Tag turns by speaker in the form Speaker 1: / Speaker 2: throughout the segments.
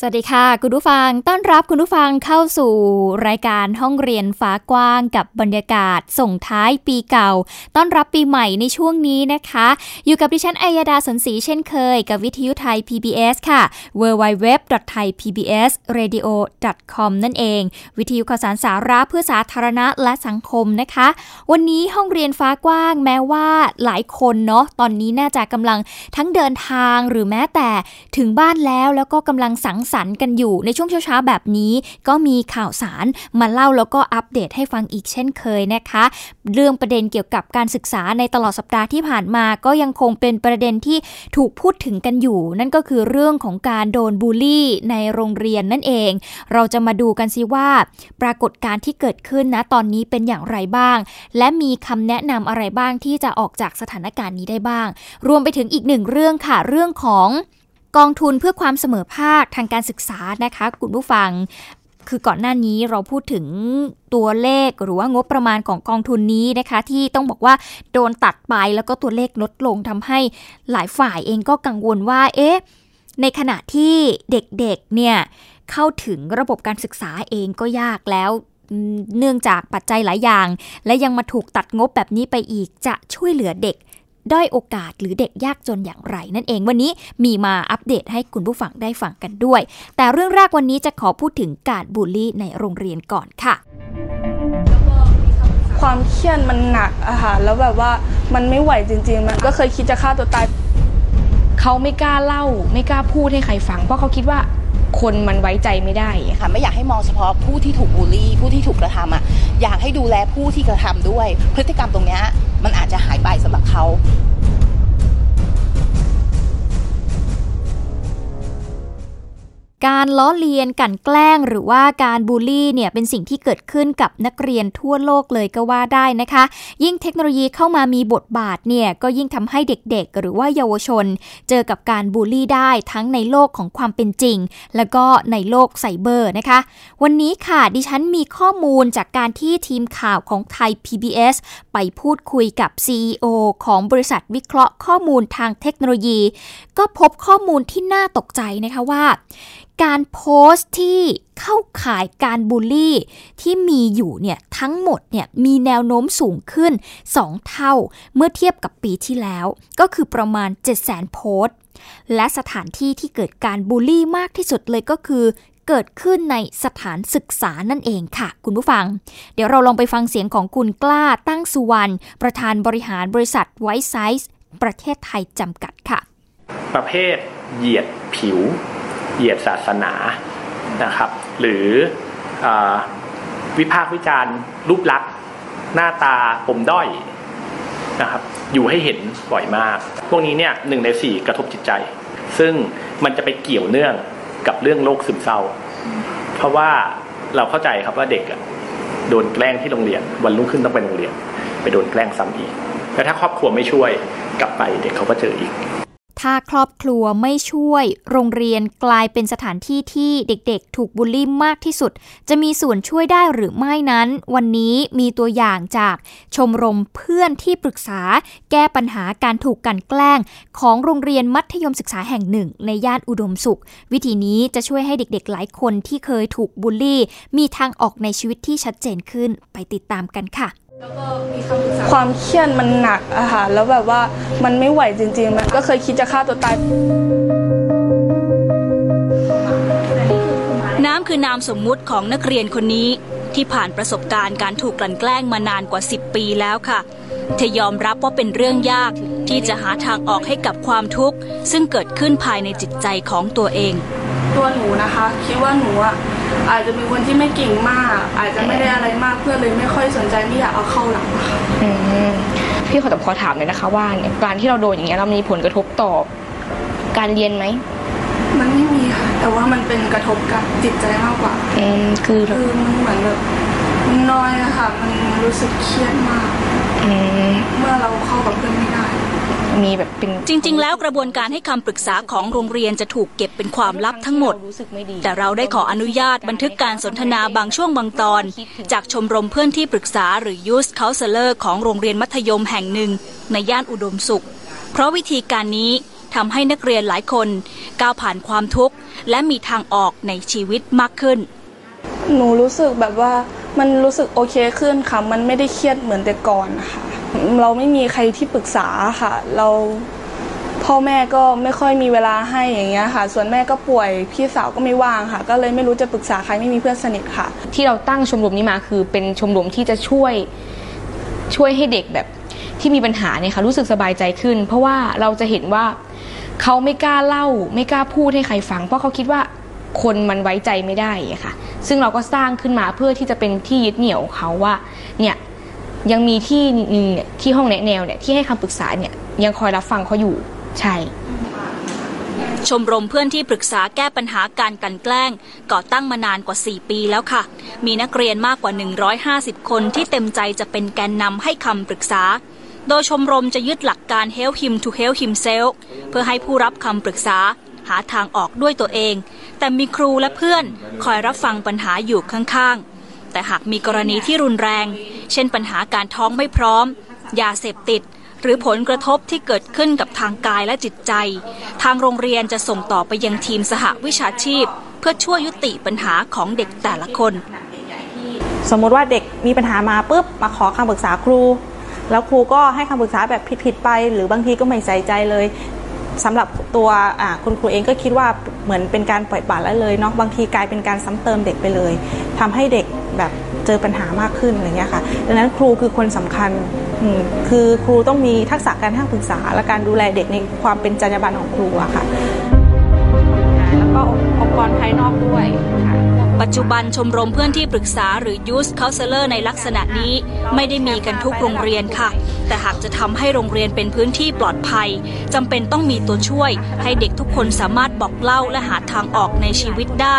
Speaker 1: สวัสดีค่ะ คุณผู้ฟังต้อนรับคุณผู้ฟังเข้าสู่รายการห้องเรียนฟ้ากว้างกับบรรยากาศส่งท้ายปีเก่า ต้อนรับปีใหม่ในช่วงนี้นะคะ อยู่กับดิฉันอัยดาสนศรีเช่นเคย กับวิทยุไทย PBS ค่ะ www.thaipbsradio.com นั่นเอง วิทยุข่าวสารสาระเพื่อสาธารณะและสังคมนะคะ วันนี้ห้องเรียนฟ้ากว้างแม้ว่าหลายคนเนาะตอนนี้น่าจะกำลังทั้งเดินทางหรือแม้แต่ถึงบ้านแล้วแล้วก็กำลังสังสรรค์กันอยู่ในช่วงเช้าๆแบบนี้ ก็มีข่าวสารมาเล่าแล้วก็อัปเดตให้ฟังอีกเช่นเคยนะคะ เรื่องประเด็นเกี่ยวกับการศึกษาในตลอดสัปดาห์ที่ผ่านมา ก็ยังคงเป็นประเด็นที่ถูกพูดถึงกันอยู่ นั่นก็คือเรื่องของการโดนบูลลี่ในโรงเรียนนั่นเอง เราจะมาดูกันซิว่าปรากฏการณ์ที่เกิดขึ้นนะตอนนี้เป็นอย่างไรบ้าง และมีคำแนะนำอะไรบ้างที่จะออกจากสถานการณ์นี้ได้บ้าง รวมไปถึงอีกหนึ่งเรื่องค่ะเรื่องของ กองทุนเพื่อความเสมอภาคทางการศึกษานะคะคุณผู้ฟัง คือก่อนหน้านี้เราพูดถึงตัวเลขหรือว่างบประมาณของกองทุนนี้นะคะ ที่ต้องบอกว่าโดนตัดไปแล้วก็ตัวเลขลดลงทำให้หลายฝ่ายเองก็กังวลว่า เอ๊ะ ในขณะที่เด็กๆเนี่ยเข้าถึงระบบการศึกษาเองก็ยากแล้วเนื่องจากปัจจัยหลายอย่าง และยังมาถูกตัดงบแบบนี้ไปอีกจะช่วยเหลือเด็ก ด้อยโอกาสหรือเด็กยากจนอย่างไร นั่นเองวันนี้มีมาอัปเดตให้คุณผู้ฟังได้ฟังกันด้วย แต่เรื่องแรกวันนี้จะขอพูดถึงการบูลลี่ในโรงเรียนก่อนค่ะ
Speaker 2: ความเครียดมันหนักอะค่ะแล้วแบบว่ามันไม่ไหวจริง ๆ มันก็เคยคิดจะฆ่าตัวตาย
Speaker 3: เขาไม่กล้าเล่า ไม่กล้าพูดให้ใครฟัง เพราะเขาคิดว่า คนมันไว้ใจไม่ได้
Speaker 4: ค่ะไม่อยากให้มองเฉพาะผู้ที่ถูกบูลลี่ ผู้ที่ถูกกระทำอะอยากให้ดูแลผู้ที่กระทำด้วย พฤติกรรมตรงนี้มันอาจจะหายไปสำหรับเขา
Speaker 1: การล้อเลียนกันแกล้งหรือว่าการบูลลี่เนี่ยเป็นสิ่งที่เกิดขึ้นกับนักเรียนทั่วโลกเลยก็ว่าได้นะคะ ยิ่งเทคโนโลยีเข้ามามีบทบาทเนี่ยก็ยิ่งทำให้เด็กๆ หรือว่าเยาวชน เจอกับการบูลลี่ได้ทั้งในโลกของความเป็นจริง แล้วก็ในโลกไซเบอร์นะคะ วันนี้ค่ะดิฉันมีข้อมูลจากการที่ทีมข่าวของไทย PBS ไปพูดคุยกับ CEO ของบริษัทวิเคราะห์ข้อมูลทางเทคโนโลยี ก็พบข้อมูลที่น่าตกใจนะคะว่า การโพสต์ที่เข้าข่ายการบูลลี่ ที่มีอยู่เนี่ยทั้งหมดเนี่ยมีแนวโน้มสูงขึ้น 2 เท่าเมื่อเทียบกับปีที่แล้ว ก็คือประมาณ700,000โพสต์ และสถานที่ที่เกิดการบูลลี่มากที่สุดเลยก็คือเกิดขึ้นในสถานศึกษานั่นเองค่ะ คุณผู้ฟัง เดี๋ยวเราลองไปฟังเสียงของคุณกล้าตั้งสุวรรณประธานบริหารบริษัทไวซ์ไซส์ประเทศไทยจำกัดค่ะ
Speaker 5: ประเภทเหยียดผิว เหยียดศาสนานะครับ หรืออวิพากษ์วิจารณ์รูปลักษณ์หน้าตาปมด้อยนะครับ อยู่ให้เห็นบ่อยมาก พวกนี้เนี่ยหนึ่งในสี่กระทบจิตใจ ซึ่งมันจะไปเกี่ยวเนื่องกับเรื่องโรคซึมเศร้า เพราะว่าเราเข้าใจครับว่าเด็กอะโดนแกล้งที่โรงเรียน วันรุ่งขึ้นต้องไปโรงเรียน ไปโดนแกล้งซ้ำอีก แต่ถ้าครอบครัวไม่ช่วยกลับไปเด็กเขาก็เจออีก
Speaker 1: ถ้าครอบครัวไม่ช่วย โรงเรียนกลายเป็นสถานที่ที่เด็กๆ ถูกบูลลี่มากที่สุด จะมีส่วนช่วยได้หรือไม่นั้น วันนี้มีตัวอย่างจากชมรมเพื่อนที่ปรึกษา แก้ปัญหาการถูกกันแกล้ง ของโรงเรียนมัธยมศึกษาแห่งหนึ่ง ในย่านอุดมสุข วิธีนี้จะช่วยให้เด็กๆ หลายคนที่เคยถูกบูลลี่ มีทางออกในชีวิตที่ชัดเจนขึ้นไปติดตามกันค่ะ
Speaker 2: ความเครียดมันหนักอะค่ะแล้วแบบว่ามันไม่ไหวจริง ๆ มันก็เคยคิดจะฆ่าตัวตาย
Speaker 6: น้ำคือนามสมมุติของนักเรียนคนนี้ที่ผ่านประสบการณ์การถูกกลั่นแกล้งมานานกว่า 10 ปีแล้วค่ะ เธอยอมรับว่าเป็นเรื่องยากที่จะหาทางออกให้กับความทุกข์ ซึ่งเกิดขึ้นภายในจิตใจของตัวเอง
Speaker 2: ตัวหนูนะคะ คิดว่าหนูอะ อาจจะเป็นคนที่ไม่เก่งมาก อาจจะไม่ได้อะไรมากเพื่อนเลยไม่ค่อยสนใจไม่อยากเอาเข้าหลังค่ะ
Speaker 3: พี่ขอตอบขอถามเลยนะคะว่าการที่เราโดนอย่างเงี้ยเรามีผลกระทบต่อการเรียนไหม
Speaker 2: มันไม่มีค่ะแต่ว่ามันเป็นกระทบกับจิตใจมากกว่า
Speaker 3: อืมคือ
Speaker 2: คือมันเหมือนแบบมันน้อยอะค่ะมันรู้สึกเครียดมาก
Speaker 3: อืม
Speaker 2: เมื่อเราเข้ากับเพื่อนไม่ได้
Speaker 3: มีแบบเป็น
Speaker 6: จริง ๆ แล้วกระบวนการให้คำปรึกษาของโรงเรียนจะถูกเก็บเป็นความลับทั้งหมด
Speaker 3: รู้สึกไม่ดี
Speaker 6: แต่เราได้ขออนุญาตบันทึกการสนทนาบางช่วงบางตอน จากชมรมเพื่อนที่ปรึกษาหรือ Youth Counselor ของโรงเรียนมัธยมแห่งหนึ่ง ในย่านอุดมสุข เพราะวิธีการนี้ทำให้นักเรียนหลายคนก้าวผ่านความทุกข์ และมีทางออกในชีวิตมากขึ้น
Speaker 2: หนูรู้สึกแบบว่ามันรู้สึกโอเคขึ้นค่ะ มันไม่ได้เครียดเหมือนแต่ก่อนนะคะ เราไม่มีใครที่ปรึกษาค่ะ เราพ่อแม่ก็ไม่ค่อยมีเวลาให้อย่างเงี้ยค่ะ ส่วนแม่ก็ป่วยพี่สาวก็ไม่ว่างค่ะ ก็เลยไม่รู้จะปรึกษาใครไม่มีเพื่อนสนิทค่ะ
Speaker 3: ที่เราตั้งชมรมนี้มาคือเป็นชมรมที่จะช่วยช่วยให้เด็กแบบที่มีปัญหาเนี่ยค่ะรู้สึกสบายใจขึ้น เพราะว่าเราจะเห็นว่าเขาไม่กล้าเล่า ไม่กล้าพูดให้ใครฟัง เพราะเขาคิดว่าคนมันไว้ใจไม่ได้ค่ะ ซึ่งเราก็สร้างขึ้นมาเพื่อที่จะเป็นที่ยึดเหนี่ยวเขาว่าเนี่ย ยังมีที่นึงที่ห้องแนะแนวเนี่ยที่ให้คำปรึกษาเนี่ยยังคอยรับฟังเขาอยู่ใช่
Speaker 6: ชมรมเพื่อนที่ปรึกษาแก้ปัญหาการกันแกล้ง ก่อตั้งมานานกว่า 4 ปีแล้วค่ะ มีนักเรียนมากกว่า 150 คนที่เต็มใจจะเป็นแกนนำให้คำปรึกษา โดยชมรมจะยึดหลักการ help him to help himself เพื่อให้ผู้รับคำปรึกษา หาทางออกด้วยตัวเอง แต่มีครูและเพื่อนคอยรับฟังปัญหาอยู่ข้างๆ แต่หากมีกรณีที่รุนแรง เช่นปัญหาการท้องไม่พร้อม ยาเสพติด หรือผลกระทบที่เกิดขึ้นกับทางกายและจิตใจ ทางโรงเรียนจะส่งต่อไปยังทีมสหวิชาชีพ เพื่อช่วยยุติปัญหาของเด็กแต่ละคน
Speaker 7: สมมุติว่าเด็กมีปัญหามาปุ๊บมาขอคำปรึกษาครู แล้วครูก็ให้คำปรึกษาแบบผิดๆไป หรือบางทีก็ไม่ใส่ใจเลย สำหรับตัวคุณครูเองก็คิดว่าเหมือนเป็นการปล่อยปละละเลยเนาะบางทีกลายเป็นการซ้ำเติมเด็กไปเลยทำให้เด็กแบบเจอปัญหามากขึ้นอะไรเงี้ยค่ะดังนั้นครูคือคนสำคัญคือครูต้องมีทักษะการให้ปรึกษา และการดูแลเด็กในความเป็นจรรยาบรรณของครูอะค่ะแล้วก็องค์กรภายนอกด้วย
Speaker 6: ปัจจุบันชมรมเพื่อนที่ปรึกษาหรือ Youth Counselor ในลักษณะนี้ ไม่ได้มีกันทุกโรงเรียนค่ะ แต่หากจะทำให้โรงเรียนเป็นพื้นที่ปลอดภัยจำเป็นต้องมีตัวช่วย ให้เด็กทุกคนสามารถบอกเล่าและหาทางออกในชีวิตได้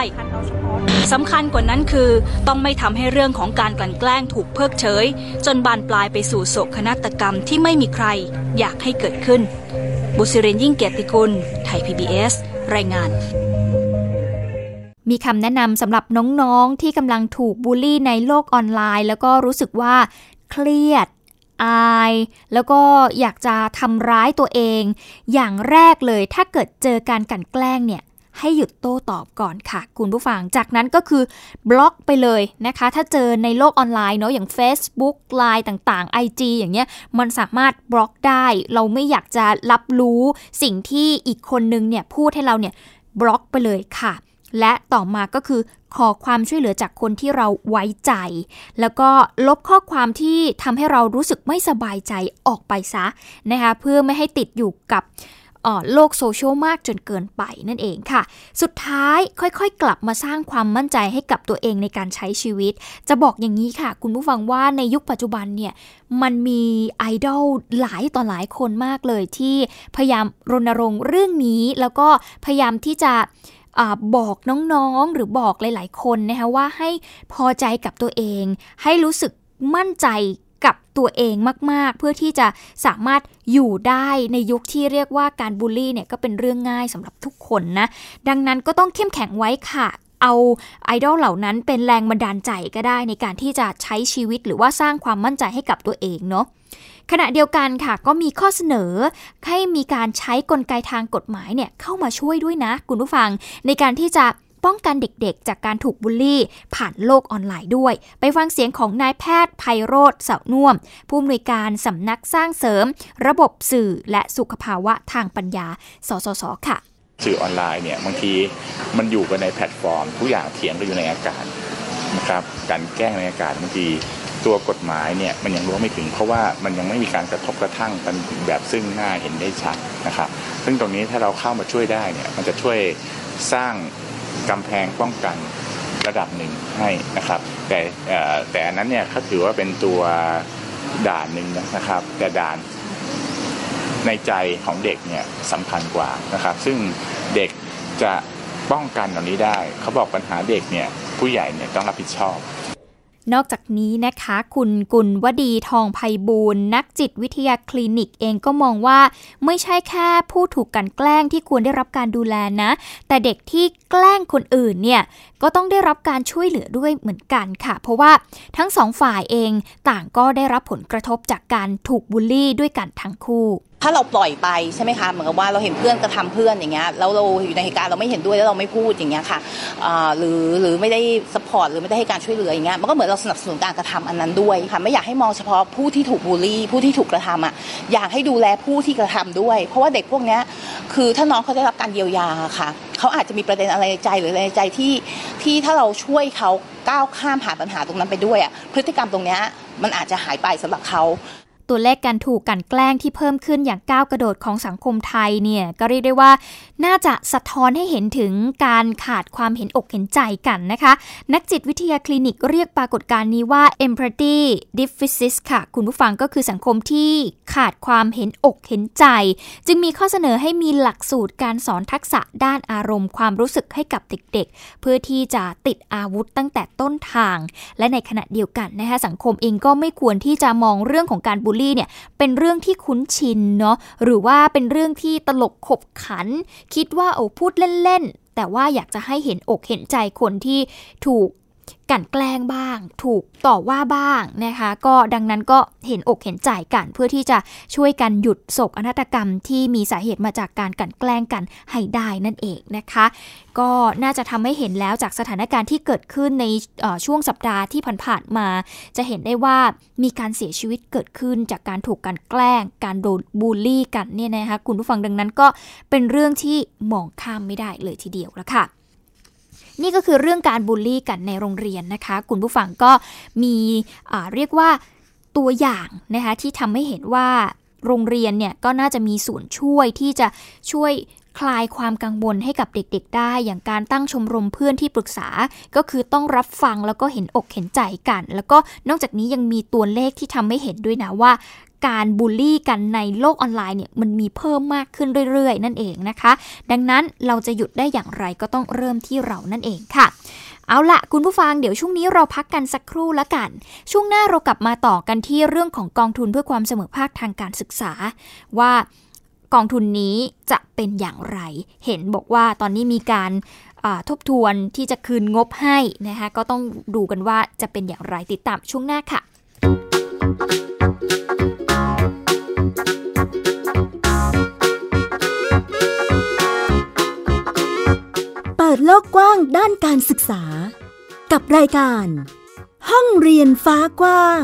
Speaker 6: สำคัญกว่านั้นคือ ต้องไม่ทำให้เรื่องของการกลั่นแกล้งถูกเพิกเฉย จนบานปลายไปสู่โศกนาฏกรรมที่ไม่มีใคร อยากให้เกิดขึ้น บุษรินยิ่งเกียรติกุล ไทย PBS รายงาน
Speaker 1: มีคำแนะนำสำหรับน้องๆที่กำลังถูกบูลลี่ในโลกออนไลน์ แล้วก็รู้สึกว่าเครียดอาย แล้วก็อยากจะทำร้ายตัวเอง อย่างแรกเลยถ้าเกิดเจอการกลั่นแกล้งเนี่ยให้หยุดโต้ตอบก่อนค่ะ คุณผู้ฟัง จากนั้นก็คือบล็อกไปเลยนะคะ ถ้าเจอในโลกออนไลน์เนาะอย่าง Facebook Line ต่างๆ IG อย่างเงี้ยมันสามารถบล็อกได้ เราไม่อยากจะรับรู้สิ่งที่อีกคนนึงเนี่ยพูดให้เราเนี่ยบล็อกไปเลยค่ะ และต่อมาก็คือขอความช่วยเหลือจากคนที่เราไว้ใจ แล้วก็ลบข้อความที่ทำให้เรารู้สึกไม่สบายใจออกไปซะนะคะเพื่อไม่ให้ติดอยู่กับโลกโซเชียลมากจนเกินไปนั่นเองค่ะ สุดท้ายค่อยๆ กลับมาสร้างความมั่นใจให้กับตัวเองในการใช้ชีวิต จะบอกอย่างนี้ค่ะ คุณผู้ฟังว่าในยุคปัจจุบันเนี่ยมันมีไอดอลหลายต่อหลายคนมากเลยที่พยายามรณรงค์เรื่องนี้ แล้วก็พยายามที่จะ อบอกน้องๆ หรือบอกหลาย ๆ คนนะคะว่าให้พอใจกับตัวเอง ให้รู้สึกมั่นใจกับตัวเองมาก ๆ เพื่อที่จะสามารถอยู่ได้ในยุคที่เรียกว่าการบูลลี่เนี่ยก็เป็นเรื่องง่ายสำหรับทุกคนนะ ดังนั้นก็ต้องเข้มแข็งไว้ค่ะเอาไอดอลเหล่านั้นเป็นแรงบันดาลใจก็ได้ในการที่จะใช้ชีวิตหรือว่าสร้างความมั่นใจให้กับตัวเองเนาะ ขณะเดียวกันค่ะก็มีข้อเสนอให้มีการใช้กลไกทางกฎหมายเนี่ยเข้ามาช่วยด้วยนะคุณผู้ฟัง ในการที่จะป้องกันเด็กๆ จากการถูกบูลลี่ ผ่านโลกออนไลน์ด้วย ไปฟังเสียงของนายแพทย์ไพโรธเสาน่วม ผู้อำนวยการสำนักสร้างเสริม ระบบสื่อและสุขภาวะทางปัญญา สสส ค่ะ
Speaker 8: สื่อออนไลน์เนี่ยบางทีมันอยู่กันในแพลตฟอร์ม ทุกอย่างเถียงกันอยู่ในอากาศนะครับการแกล้งในอากาศบางที ตัวกฎหมายเนี่ยมันยังรู้ไม่ถึง เพราะว่ามันยังไม่มีการกระทบกระทั่งกันแบบซึ่งหน้าเห็นได้ชัดนะครับ ซึ่งตรงนี้ถ้าเราเข้ามาช่วยได้เนี่ยมันจะช่วยสร้างกำแพงป้องกันระดับหนึ่งให้นะครับ แต่แต่อันนั้นเนี่ยเขาถือว่าเป็นตัวด่านหนึ่งนะครับ แต่ด่านในใจของเด็กเนี่ยสำคัญกว่านะครับ ซึ่งเด็กจะป้องกันเหล่านี้ได้ เขาบอกปัญหาเด็กเนี่ยผู้ใหญ่เนี่ยต้องรับผิดชอบ
Speaker 1: นอกจากนี้นะคะ คุณกุลวดีทองไพบูลนักจิตวิทยาคลินิกเองก็มองว่า ไม่ใช่แค่ผู้ถูกกันแกล้งที่ควรได้รับการดูแลนะ แต่เด็กที่แกล้งคนอื่นเนี่ยก็ต้องได้รับการช่วยเหลือด้วยเหมือนกันค่ะ เพราะว่าทั้งสองฝ่ายเองต่างก็ได้รับผลกระทบจากการถูกบูลลี่ด้วยกันทั้งคู่
Speaker 4: ถ้าเราปล่อยไปใช่ไหมคะเหมือนกับว่าเราเห็นเพื่อนกระทาเพื่อนอย่างเงี้ยแล้วเราอยู่ในเหตุการณ์เราไม่เห็นด้วยแล้วเราไม่พูดอย่างเงี้ยค่ะหรือหรือไม่ได้สปอร์ตหรือไม่ได้ให้การช่วยเหลืออย่างเงี้ยมันก็เหมือนเราสนับสนุนการกระทำอันนั้นด้วยค่ะไม่อยากให้มองเฉพาะผู้ที่ถูกบูลลี่ ผู้ที่ถูกกระทำอะอยากให้ดูแลผู้ที่กระทำด้วย เพราะว่าเด็กพวกเนี้ยคือถ้าน้องเขาได้รับการเยียวยาค่ะเขาอาจจะมีประเด็นอะไรในใจหรืออะไรในใจที่ที่ถ้าเราช่วยเขาก้าวข้ามผ่านปัญหาตรงนั้นไปด้วยอะพฤติกรรมตรงเนี้ยมันอาจจะหายไปสำหรับเขา
Speaker 1: ตัวเลขการถูกกันแกล้งที่เพิ่มขึ้นอย่างก้าวกระโดดของสังคมไทยเนี่ยก็เรียกได้ว่าน่าจะสะท้อนให้เห็นถึงการขาดความเห็นอกเห็นใจกันนะคะ นักจิตวิทยาคลินิกเรียกปรากฏการณ์นี้ว่า empathy deficit ค่ะ คุณผู้ฟังก็คือสังคมที่ขาดความเห็นอกเห็นใจ จึงมีข้อเสนอให้มีหลักสูตรการสอนทักษะด้านอารมณ์ความรู้สึกให้กับเด็กๆ เพื่อที่จะติดอาวุธตั้งแต่ต้นทาง และในขณะเดียวกันนะคะสังคมเองก็ไม่ควรที่จะมองเรื่องของการบูลลี่เนี่ยเป็นเรื่องที่คุ้นชินเนาะหรือว่าเป็นเรื่องที่ตลกขบขัน คิดว่าโอ้พูดเล่นๆ แต่ว่าอยากจะให้เห็นอกเห็นใจคนที่ถูก กันแกล้งบ้าง ถูกต่อว่าบ้างนะคะ ก็ดังนั้นก็เห็นอกเห็นใจกันเพื่อที่จะช่วยกันหยุดโศกอนาตกรรมที่มีสาเหตุมาจากการกันแกล้งกันให้ได้นั่นเองนะคะ ก็น่าจะทำให้เห็นแล้วจากสถานการณ์ที่เกิดขึ้นในช่วงสัปดาห์ที่ผ่านๆมา จะเห็นได้ว่ามีการเสียชีวิตเกิดขึ้นจากการถูกกันแกล้ง การโดนบูลลี่กันเนี่ยนะคะคุณผู้ฟังดังนั้นก็เป็นเรื่องที่มองข้ามไม่ได้เลยทีเดียวละค่ะ นี่ก็คือเรื่องการบูลลี่กันในโรงเรียนนะคะ คุณผู้ฟังก็มีเรียกว่าตัวอย่างนะคะที่ทำให้เห็นว่าโรงเรียนเนี่ยก็น่าจะมีส่วนช่วยที่จะช่วย คลายความกังวลให้กับเด็กๆ ได้ อย่างการตั้งชมรมเพื่อนที่ปรึกษา ก็คือต้องรับฟังแล้วก็เห็นอกเห็นใจกัน แล้วก็นอกจากนี้ยังมีตัวเลขที่ทำให้เห็นด้วยนะว่าการบูลลี่กันในโลกออนไลน์เนี่ยมันมีเพิ่มมากขึ้นเรื่อยๆ นั่นเองนะคะ ดังนั้นเราจะหยุดได้อย่างไรก็ต้องเริ่มที่เรานั่นเองค่ะ เอาละคุณผู้ฟังเดี๋ยวช่วงนี้เราพักกันสักครู่ละกัน ช่วงหน้าเรากลับมาต่อกันที่เรื่องของกองทุนเพื่อความเสมอภาคทางการศึกษาว่า กองทุนนี้จะเป็นอย่างไร เห็นบอกว่าตอนนี้มีการทบทวนที่จะคืนงบให้นะคะก็ต้องดูกันว่าจะเป็นอย่างไรติดตามช่วงหน้าค่ะ เปิ
Speaker 9: ดโลกกว้างด้านการศึกษา กับรายการ ห้องเรียนฟ้ากว้าง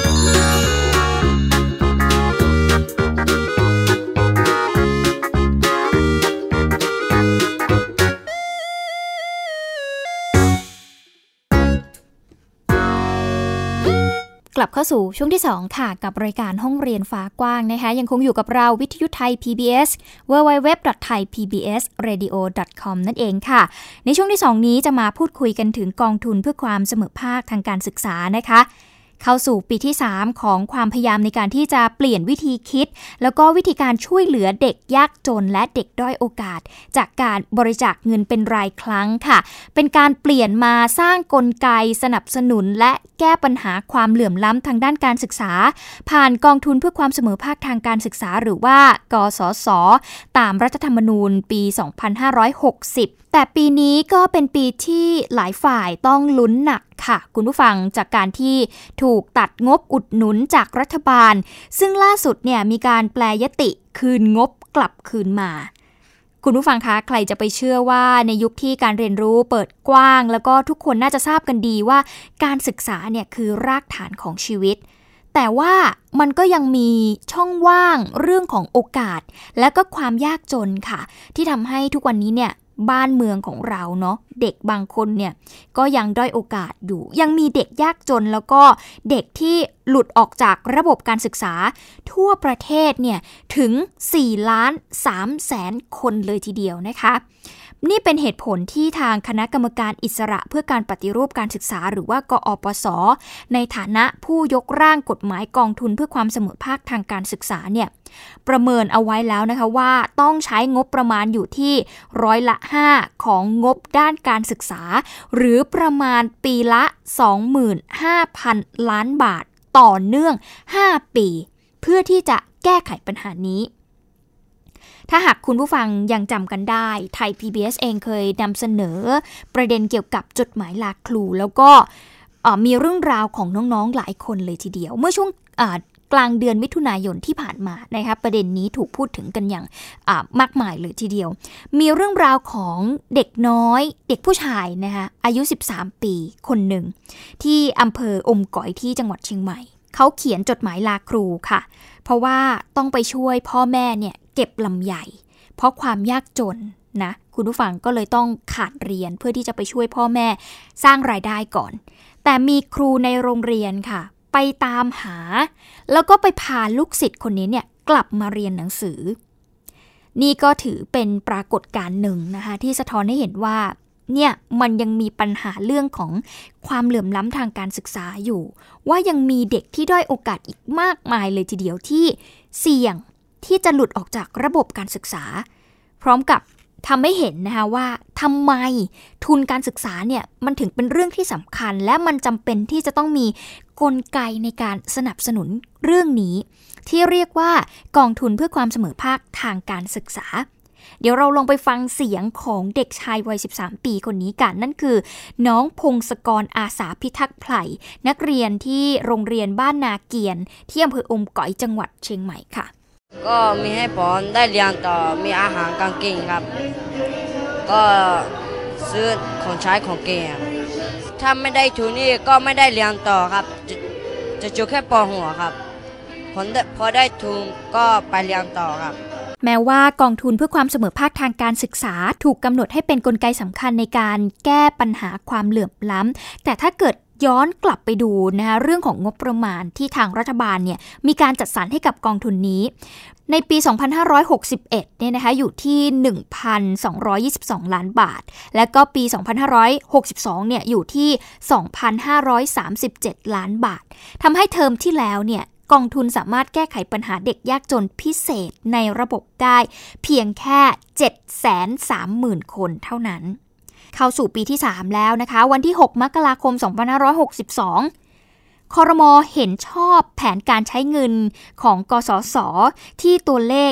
Speaker 9: ก
Speaker 1: ลับเข้าสู่ช่วงที่ 2 ค่ะ กับรายการห้องเรียนฟ้ากว้างนะคะ ยังคงอยู่กับเราวิทยุไทย PBS www.thaipbsradio.com นั่นเองค่ะ ในช่วงที่ 2 นี้จะมาพูดคุยกันถึงกองทุนเพื่อความเสมอภาคทางการศึกษานะคะ เข้าสู่ปีที่ 3 ของความพยายามในการที่จะเปลี่ยนวิธีคิด แล้วก็วิธีการช่วยเหลือเด็กยากจนและเด็กด้อยโอกาส จากการบริจาคเงินเป็นรายครั้งค่ะ เป็นการเปลี่ยนมาสร้างกลไกสนับสนุน และแก้ปัญหาความเหลื่อมล้ำทางด้านการศึกษา ผ่านกองทุนเพื่อความเสมอภาคทางการศึกษา หรือว่า กสศตามรัฐธรรมนูญปี 2560แต่ปีนี้ก็เป็นปีที่หลายฝ่ายต้องลุ้นหนักค่ะ คุณผู้ฟังจากการที่ถูกตัดงบอุดหนุนจากรัฐบาล ซึ่งล่าสุดเนี่ยมีการแปลยติคืนงบกลับคืนมา คุณผู้ฟังคะใครจะไปเชื่อว่าในยุคที่การเรียนรู้เปิดกว้าง แล้วก็ทุกคนน่าจะทราบกันดีว่า การศึกษาเนี่ยคือรากฐานของชีวิตแต่ว่ามันก็ยังมีช่องว่างเรื่องของโอกาส และก็ความยากจนค่ะ ที่ทำให้ทุกวันนี้เนี่ยบ้านเมืองของเราเนาะเด็กบางคนเนี่ยก็ยังด้อยโอกาสอยู่ ยังมีเด็กยากจนแล้วก็เด็กที่หลุดออกจากระบบการศึกษา ทั่วประเทศเนี่ยถึง 4 ล้าน3แสนคนเลยทีเดียวนะคะ นี่เป็นเหตุผลที่ทางคณะกรรมการอิสระเพื่อการปฏิรูปการศึกษา หรือว่ากอปศ ในฐานะผู้ยกร่างกฎหมายกองทุนเพื่อความเสมอภาคทางการศึกษาเนี่ยประเมินเอาไว้แล้วนะคะว่าต้องใช้งบประมาณอยู่ที่ร้อยละ 5 ของงบด้านการศึกษา หรือประมาณปีละ 25,000 ล้านบาทต่อเนื่อง 5 ปี เพื่อที่จะแก้ไขปัญหานี้ ถ้าหากคุณผู้ฟังยังจำกันได้ ไทย PBS เองเคยนำเสนอประเด็นเกี่ยวกับจดหมายลาครู แล้วก็มีเรื่องราวของน้องๆหลายคนเลยทีเดียว เมื่อช่วงกลางเดือนมิถุนายนที่ผ่านมานะคะประเด็นนี้ถูกพูดถึงกันอย่างมากมายเลยทีเดียว มีเรื่องราวของเด็กน้อย เด็กผู้ชายนะคะอายุ 13 ปีคนหนึ่ง ที่อำเภออมก๋อยที่จังหวัดเชียงใหม่ เขาเขียนจดหมายลาครูค่ะ เพราะว่าต้องไปช่วยพ่อแม่เนี่ย เก็บลำใหญ่ เพราะความยากจนนะคุณผู้ฟังก็เลยต้องขาดเรียนเพื่อที่จะไปช่วยพ่อแม่สร้างรายได้ก่อน แต่มีครูในโรงเรียนค่ะ ไปตามหา แล้วก็ไปพาลูกศิษย์คนนี้เนี่ยกลับมาเรียนหนังสือ นี่ก็ถือเป็นปรากฏการณ์หนึ่งนะคะที่สะท้อนให้เห็นว่าเนี่ยมันยังมีปัญหาเรื่องของความเหลื่อมล้ำทางการศึกษาอยู่ ว่ายังมีเด็กที่ด้อยโอกาสอีกมากมายเลยทีเดียวที่เสี่ยง ที่จะหลุดออกจากระบบการศึกษา พร้อมกับทำให้เห็นนะคะว่าทำไมทุนการศึกษาเนี่ยมันถึงเป็นเรื่องที่สำคัญ และมันจำเป็นที่จะต้องมีกลไกในการสนับสนุนเรื่องนี้ ที่เรียกว่ากองทุนเพื่อความเสมอภาคทางการศึกษา เดี๋ยวเราลองไปฟังเสียงของเด็กชายวัย 13 ปีคนนี้กัน นั่นคือ น้องพงศกรอาสาพิทักษ์ไผ่นักเรียนที่โรงเรียนบ้านนาเกียน ที่อำเภออมก๋อยจังหวัดเชียงใหม่ค่ะ
Speaker 10: ก็มีให้ผมได้เรียนต่อมีอาหารกางเกงครับ ก็ซื้อของใช้ของเกงถ้าไม่ได้ทุนนี่ก็ไม่ได้เรียนต่อครับ จะจะจบแค่ปหัวครับผลพอได้ทุนก็ไปเรียนต่อครับ
Speaker 1: แม้ว่ากองทุนเพื่อความเสมอภาคทางการศึกษา ถูกกำหนดให้เป็นนกลไกสำคัญในการแก้ปัญหาความเหลื่อมล้ำแต่ถ้าเกิด ย้อนกลับไปดูนะคะเรื่องของงบประมาณที่ทางรัฐบาลเนี่ยมีการจัดสรรให้กับกองทุนนี้ ในปี 2561 เนี่ยนะคะอยู่ที่ 1,222 ล้านบาท และก็ปี 2562 เนี่ยอยู่ที่ 2,537 ล้านบาททำให้เทอมที่แล้วเนี่ยกองทุนสามารถแก้ไขปัญหาเด็กยากจนพิเศษในระบบได้ เพียงแค่ 730,000 คนเท่านั้น เข้าสู่ปีที่ 3 แล้วนะคะ วันที่ 6 มกราคม 2562 คอรมอเห็นชอบแผนการใช้เงินของกสศที่ตัวเลข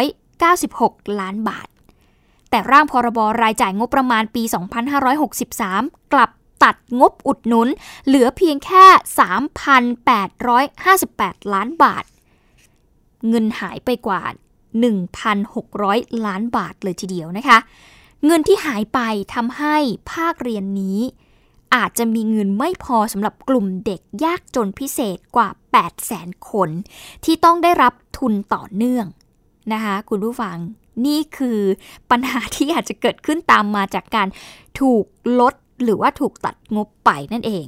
Speaker 1: 5,496 ล้านบาท แต่ร่างพรบรายจ่ายงบประมาณปี 2563 กลับตัดงบอุดหนุน เหลือเพียงแค่ 3,858 ล้านบาท เงินหายไปกว่า 1,600 ล้านบาทเลยทีเดียวนะคะ เงินที่หายไปทำให้ภาคเรียนนี้ อาจจะมีเงินไม่พอสำหรับกลุ่มเด็กยากจนพิเศษกว่า 800,000 คน ที่ต้องได้รับทุนต่อเนื่องนะคะคุณผู้ฟังนี่คือปัญหาที่อาจจะเกิดขึ้นตามมาจากการถูกลด หรือว่าถูกตัดงบไปนั่นเอง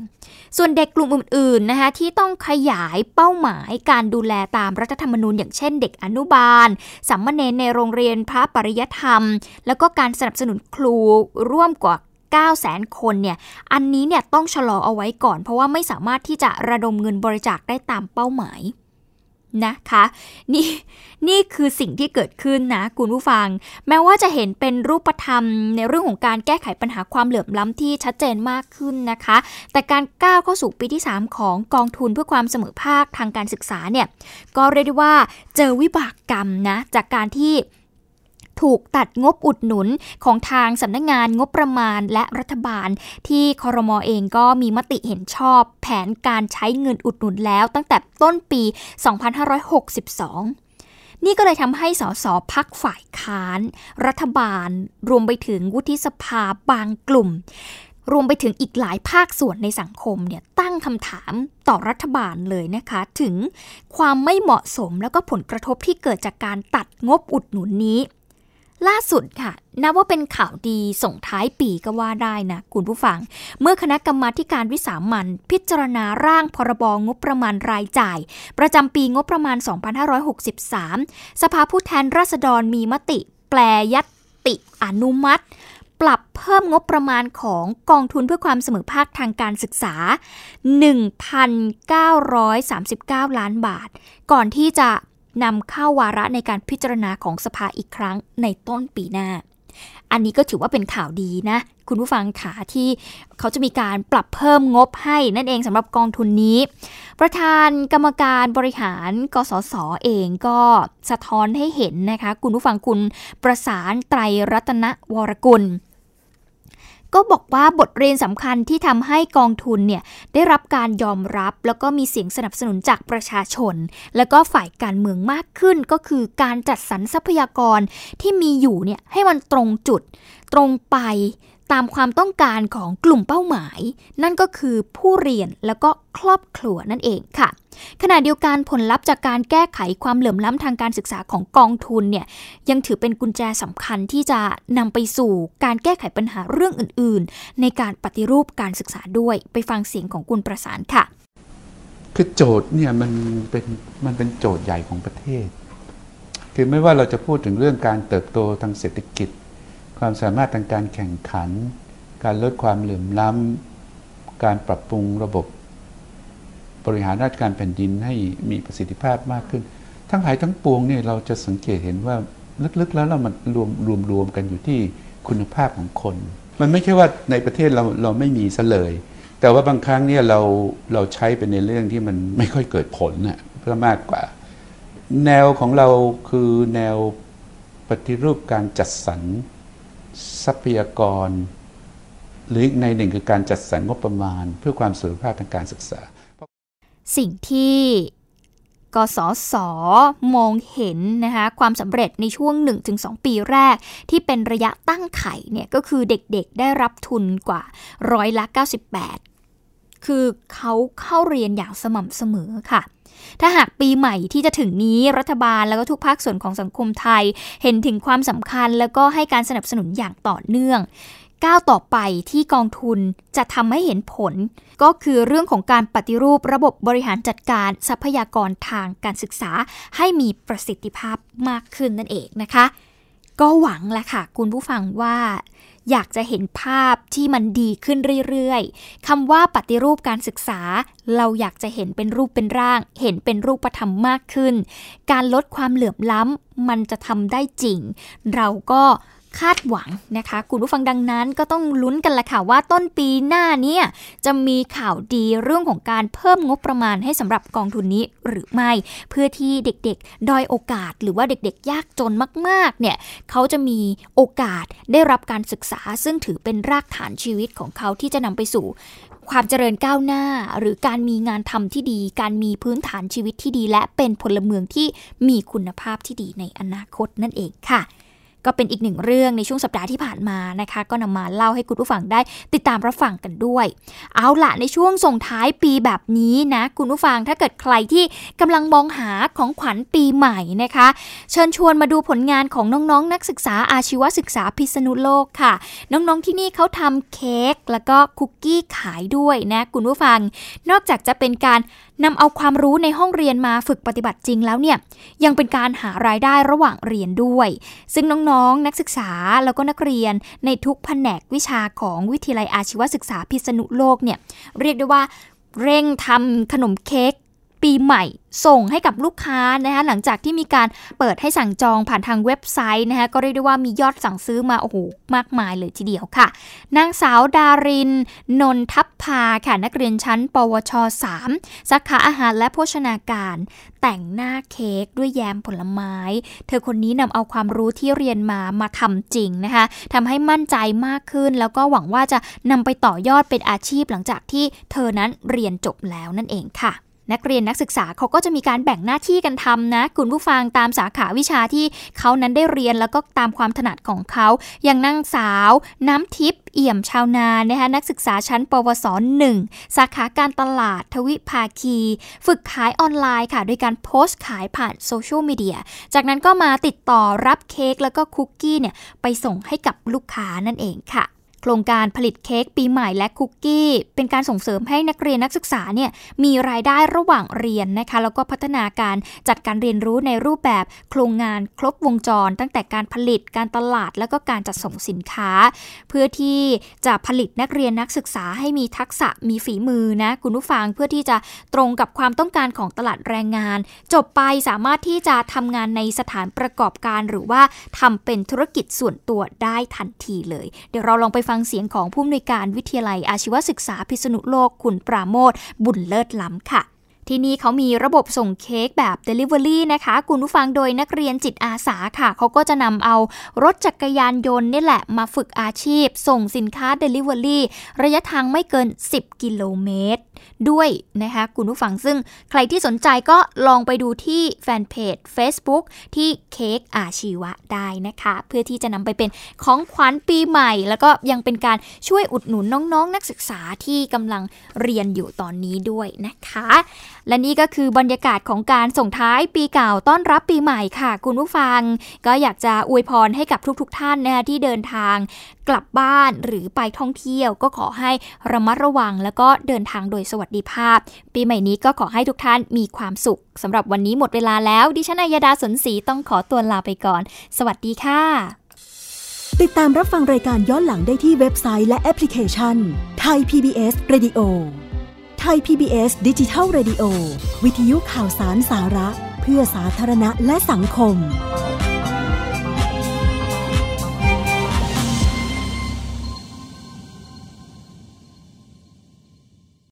Speaker 1: ส่วนเด็กกลุ่มอื่นๆนะคะที่ต้องขยายเป้าหมายการดูแลตามรัฐธรรมนูญ อย่างเช่นเด็กอนุบาลสัมมเนในโรงเรียนพระปริยธรรม แล้วก็การสนับสนุนครูร่วมกว่า9 0 0แสนคนเนี่ย อันนี้เนี่ยต้องชะลอเอาไว้ก่อน เพราะว่าไม่สามารถที่จะระดมเงินบริจาคได้ตามเป้าหมาย นะคะ นี่นี่คือสิ่งที่เกิดขึ้นนะคุณผู้ฟัง แม้ว่าจะเห็นเป็นรูปธรรมในเรื่องของการแก้ไขปัญหาความเหลื่อมล้ำที่ชัดเจนมากขึ้นนะคะ แต่การก้าวเข้าสู่ปีที่ 3 ของกองทุนเพื่อความเสมอภาคทางการศึกษาเนี่ยก็เรียกได้ว่าเจอวิบากกรรมนะจากการที่ ถูกตัดงบอุดหนุนของทางสำนักงงานงบประมาณและรัฐบาล ที่คอรมอเองก็มีมติเห็นชอบ แผนการใช้เงินอุดหนุนแล้วตั้งแต่ต้นปี 2562นี่ก็เลยทำให้สสพักฝ่ายค้าน รัฐบาล รวมไปถึงวุฒิสภาบางกลุ่ม รวมไปถึงอีกหลายภาคส่วนในสังคมเนี่ยตั้งคำถามต่อรัฐบาลเลยนะคะ ถึงความไม่เหมาะสมแล้วก็ผลกระทบที่เกิดจากการตัดงบอุดหนุนนี้ ล่าสุดค่ะ นับว่าเป็นข่าวดีส่งท้ายปีก็ว่าได้นะ คุณผู้ฟัง เมื่อคณะกรรมาการวิสามันพิจารณาร่างพรบงบประมาณรายจ่าย ประจำปีงบประมาณ 2563 สภาผู้แทนราษฎรมีมติ แปลยัตติอนุมัติ ปรับเพิ่มงบประมาณของกองทุนเพื่อความเสมอภาคทางการศึกษา 1,939 ล้านบาท ก่อนที่จะ นำเข้าวาระในการพิจารณาของสภาอีกครั้งในต้นปีหน้า อันนี้ก็ถือว่าเป็นข่าวดีนะ คุณผู้ฟังขาที่เขาจะมีการปรับเพิ่มงบให้นั่นเองสำหรับกองทุนนี้ ประธานกรรมการบริหารกสศเองก็สะท้อนให้เห็นนะคะ คุณผู้ฟังคุณประสานไตรรัตนวรกุล ก็บอกว่าบทเรียนสำคัญที่ทำให้กองทุนเนี่ยได้รับการยอมรับ แล้วก็มีเสียงสนับสนุนจากประชาชน แล้วก็ฝ่ายการเมืองมากขึ้นก็คือการจัดสรรทรัพยากรที่มีอยู่เนี่ยให้มันตรงจุดตรงไป ตามความต้องการของกลุ่มเป้าหมาย นั่นก็คือผู้เรียนแล้วก็ครอบครัวนั่นเองค่ะ ขณะเดียวกันผลลัพธ์จากการแก้ไขความเหลื่อมล้ำทางการศึกษาของกองทุนเนี่ยยังถือเป็นกุญแจสำคัญที่จะนำไปสู่การแก้ไขปัญหาเรื่องอื่น ๆ ในการปฏิรูปการศึกษาด้วยไปฟังเสียงของคุณประสานค่ะ
Speaker 11: คือโจทย์เนี่ยมันเป็นมันเป็นโจทย์ใหญ่ของประเทศ คือไม่ว่าเราจะพูดถึงเรื่องการเติบโตทางเศรษฐกิจ ความสามารถทางการแข่งขัน การลดความเหลื่อมล้ำ การปรับปรุงระบบบริหารราชการแผ่นดินให้มีประสิทธิภาพมากขึ้น ทั้งหลายทั้งปวงเนี่ยเราจะสังเกตเห็นว่าลึกๆแล้วเรามันรวมรวมรวมกันอยู่ที่คุณภาพของคน มันไม่ใช่ว่าในประเทศเราเราไม่มีซะเลย แต่ว่าบางครั้งเนี่ยเราเราใช้เป็นในเรื่องที่มันไม่ค่อยเกิดผลนะเพื่อมากกว่า แนวของเราคือแนวปฏิรูปการจัดสรร ทรัพยากร หรือในหนึ่งคือการจัดสรรงบประมาณ เพื่อความสุขภาพทางการศึกษา
Speaker 1: สิ่งที่กสศมองเห็นนะคะความสำเร็จในช่วง 1-2 ปีแรก ที่เป็นระยะตั้งไข่เนี่ยก็คือเด็กๆได้รับทุนกว่าร้อยละ 98 คือเขาเข้าเรียนอย่างสม่ำเสมอค่ะ ถ้าหากปีใหม่ที่จะถึงนี้รัฐบาลแล้วก็ทุกภาคส่วนของสังคมไทย เห็นถึงความสำคัญแล้วก็ให้การสนับสนุนอย่างต่อเนื่องก้าวต่อไปที่กองทุนจะทำให้เห็นผล ก็คือเรื่องของการปฏิรูประบบบริหารจัดการทรัพยากรทางการศึกษา ให้มีประสิทธิภาพมากขึ้นนั่นเองนะคะ ก็หวังแหละค่ะ คุณผู้ฟังว่า อยากจะเห็นภาพที่มันดีขึ้นเรื่อยๆคำว่าปฏิรูปการศึกษา เราอยากจะเห็นเป็นรูปเป็นร่าง เห็นเป็นรูปธรรมมากขึ้น การลดความเหลื่อมล้ำมันจะทำได้จริง เราก็ คาดหวังนะคะ คุณผู้ฟังดังนั้นก็ต้องลุ้นกันละค่ะว่าต้นปีหน้าเนี่ยจะมีข่าวดีเรื่องของการเพิ่มงบประมาณให้สำหรับกองทุนนี้หรือไม่ เพื่อที่เด็กๆด้อยโอกาส หรือว่าเด็กๆ ยากจนมากๆเนี่ยเขาจะมีโอกาสได้รับการศึกษา ซึ่งถือเป็นรากฐานชีวิตของเขาที่จะนำไปสู่ความเจริญก้าวหน้า หรือการมีงานทำที่ดี การมีพื้นฐานชีวิตที่ดี และเป็นพลเมืองที่มีคุณภาพที่ดีในอนาคตนั่นเองค่ะ ก็เป็นอีกหนึ่งเรื่องในช่วงสัปดาห์ที่ผ่านมานะคะ ก็นำมาเล่าให้คุณผู้ฟังได้ติดตามรับฟังกันด้วย เอาละในช่วงส่งท้ายปีแบบนี้นะคุณผู้ฟังถ้าเกิดใครที่กำลังมองหาของขวัญปีใหม่นะคะ เชิญชวนมาดูผลงานของน้องๆนนักศึกษาอาชีวศึกษาพิษณุโลกค่ะ น้องๆที่นี่เขาทำเค้กแล้วก็คุกกี้ขายด้วยนะคุณผู้ฟัง นอกจากจะเป็นการ นำเอาความรู้ในห้องเรียนมาฝึกปฏิบัติจริงแล้วเนี่ยยังเป็นการหารายได้ระหว่างเรียนด้วย ซึ่งน้องๆ นักศึกษาแล้วก็นักเรียนในทุกแผนกวิชาของวิทยาลัยอาชีวศึกษาพิษณุโลกเนี่ยเรียกได้ว่าเร่งทำขนมเค้ก ปีใหม่ส่งให้กับลูกค้านะคะหลังจากที่มีการเปิดให้สั่งจองผ่านทางเว็บไซต์นะคะก็เรียกได้ว่ามียอดสั่งซื้อมาโอ้โหมากมายเลยทีเดียวค่ะ นางสาวดาริน นนทัพพาค่ะนักเรียนชั้น ปวช 3 สาขาอาหารและโภชนาการ แต่งหน้าเค้กด้วยแยมผลไม้ เธอคนนี้นำเอาความรู้ที่เรียนมามาทำจริงนะคะทำให้มั่นใจมากขึ้น แล้วก็หวังว่าจะนำไปต่อยอดเป็นอาชีพหลังจากที่เธอนั้นเรียนจบแล้วนั่นเองค่ะ นักเรียนนักศึกษาเขาก็จะมีการแบ่งหน้าที่กันทำนะคุณผู้ฟังตามสาขาวิชาที่เขานั้นได้เรียนแล้วก็ตามความถนัดของเขาอย่างนางสาว น้ำทิพย์เอี่ยมชาวนานะคะนักศึกษาชั้น ปวสหนึ่งสาขาการตลาดทวิภาคี ฝึกขายออนไลน์ค่ะ โดยการโพสต์ขายผ่านโซเชียลมีเดียจากนั้นก็มาติดต่อรับเค้กแล้วก็คุกกี้เนี่ยไปส่งให้กับลูกค้านั่นเองค่ะ โครงการผลิตเค้กปีใหม่และคุกกี้ เป็นการส่งเสริมให้นักเรียนนักศึกษาเนี่ยมีรายได้ระหว่างเรียนนะคะ แล้วก็พัฒนาการจัดการเรียนรู้ในรูปแบบโครงงานครบวงจร ตั้งแต่การผลิตการตลาดแล้วก็การจัดส่งสินค้า เพื่อที่จะผลิตนักเรียนนักศึกษาให้มีทักษะมีฝีมือนะคุณผู้ฟังเพื่อที่จะตรงกับความต้องการของตลาดแรงงาน จบไปสามารถที่จะทำงานในสถานประกอบการ หรือว่าทำเป็นธุรกิจส่วนตัวได้ทันทีเลย เดี๋ยวเราลองไปฟังเสียงของผู้อำนวยการวิทยาลัยอาชีวศึกษาพิษณุโลกคุณปราโมทบุญเลิศล้ำค่ะที่นี่เขามีระบบส่งเค้กแบบ Delivery นะคะ คุณผู้ฟังโดยนักเรียนจิตอาสาค่ะ เขาก็จะนำเอารถจักรยานยนต์นี่แหละมาฝึกอาชีพ ส่งสินค้า Delivery ระยะทางไม่เกิน 10 กิโลเมตร ด้วยนะคะคุณผู้ฟังซึ่งใครที่สนใจก็ลองไปดูที่แฟนเพจ Facebook ที่เค้กอาชีวะได้นะคะ เพื่อที่จะนำไปเป็นของขวัญปีใหม่ แล้วก็ยังเป็นการช่วยอุดหนุนน้องๆ นักศึกษาที่กำลังเรียนอยู่ตอนนี้ด้วยนะคะ และนี่ก็คือบรรยากาศของการส่งท้ายปีเก่าต้อนรับปีใหม่ค่ะ คุณผู้ฟัง ก็อยากจะอวยพรให้กับทุกๆทท่านนะคะที่เดินทางกลับบ้านหรือไปท่องเที่ยว ก็ขอให้ระมัดระวังแล้วก็เดินทางโดยสวัสดิภาพ ปีใหม่นี้ก็ขอให้ทุกท่านมีความสุขสำหรับวันนี้หมดเวลาแล้ว ดิฉันอัยดาสนศรีต้องขอตัวลาไปก่อน สวัสดีค่ะ
Speaker 9: ติดตามรับฟังรายการย้อนหลังได้ที่เว็บไซต์และแอปพลิเคชันไทย PBS Radio ไทย PBS ดิจิทัล Radio วิทยุข่าวสารสาระ เพื่อสาธารณะและสังคม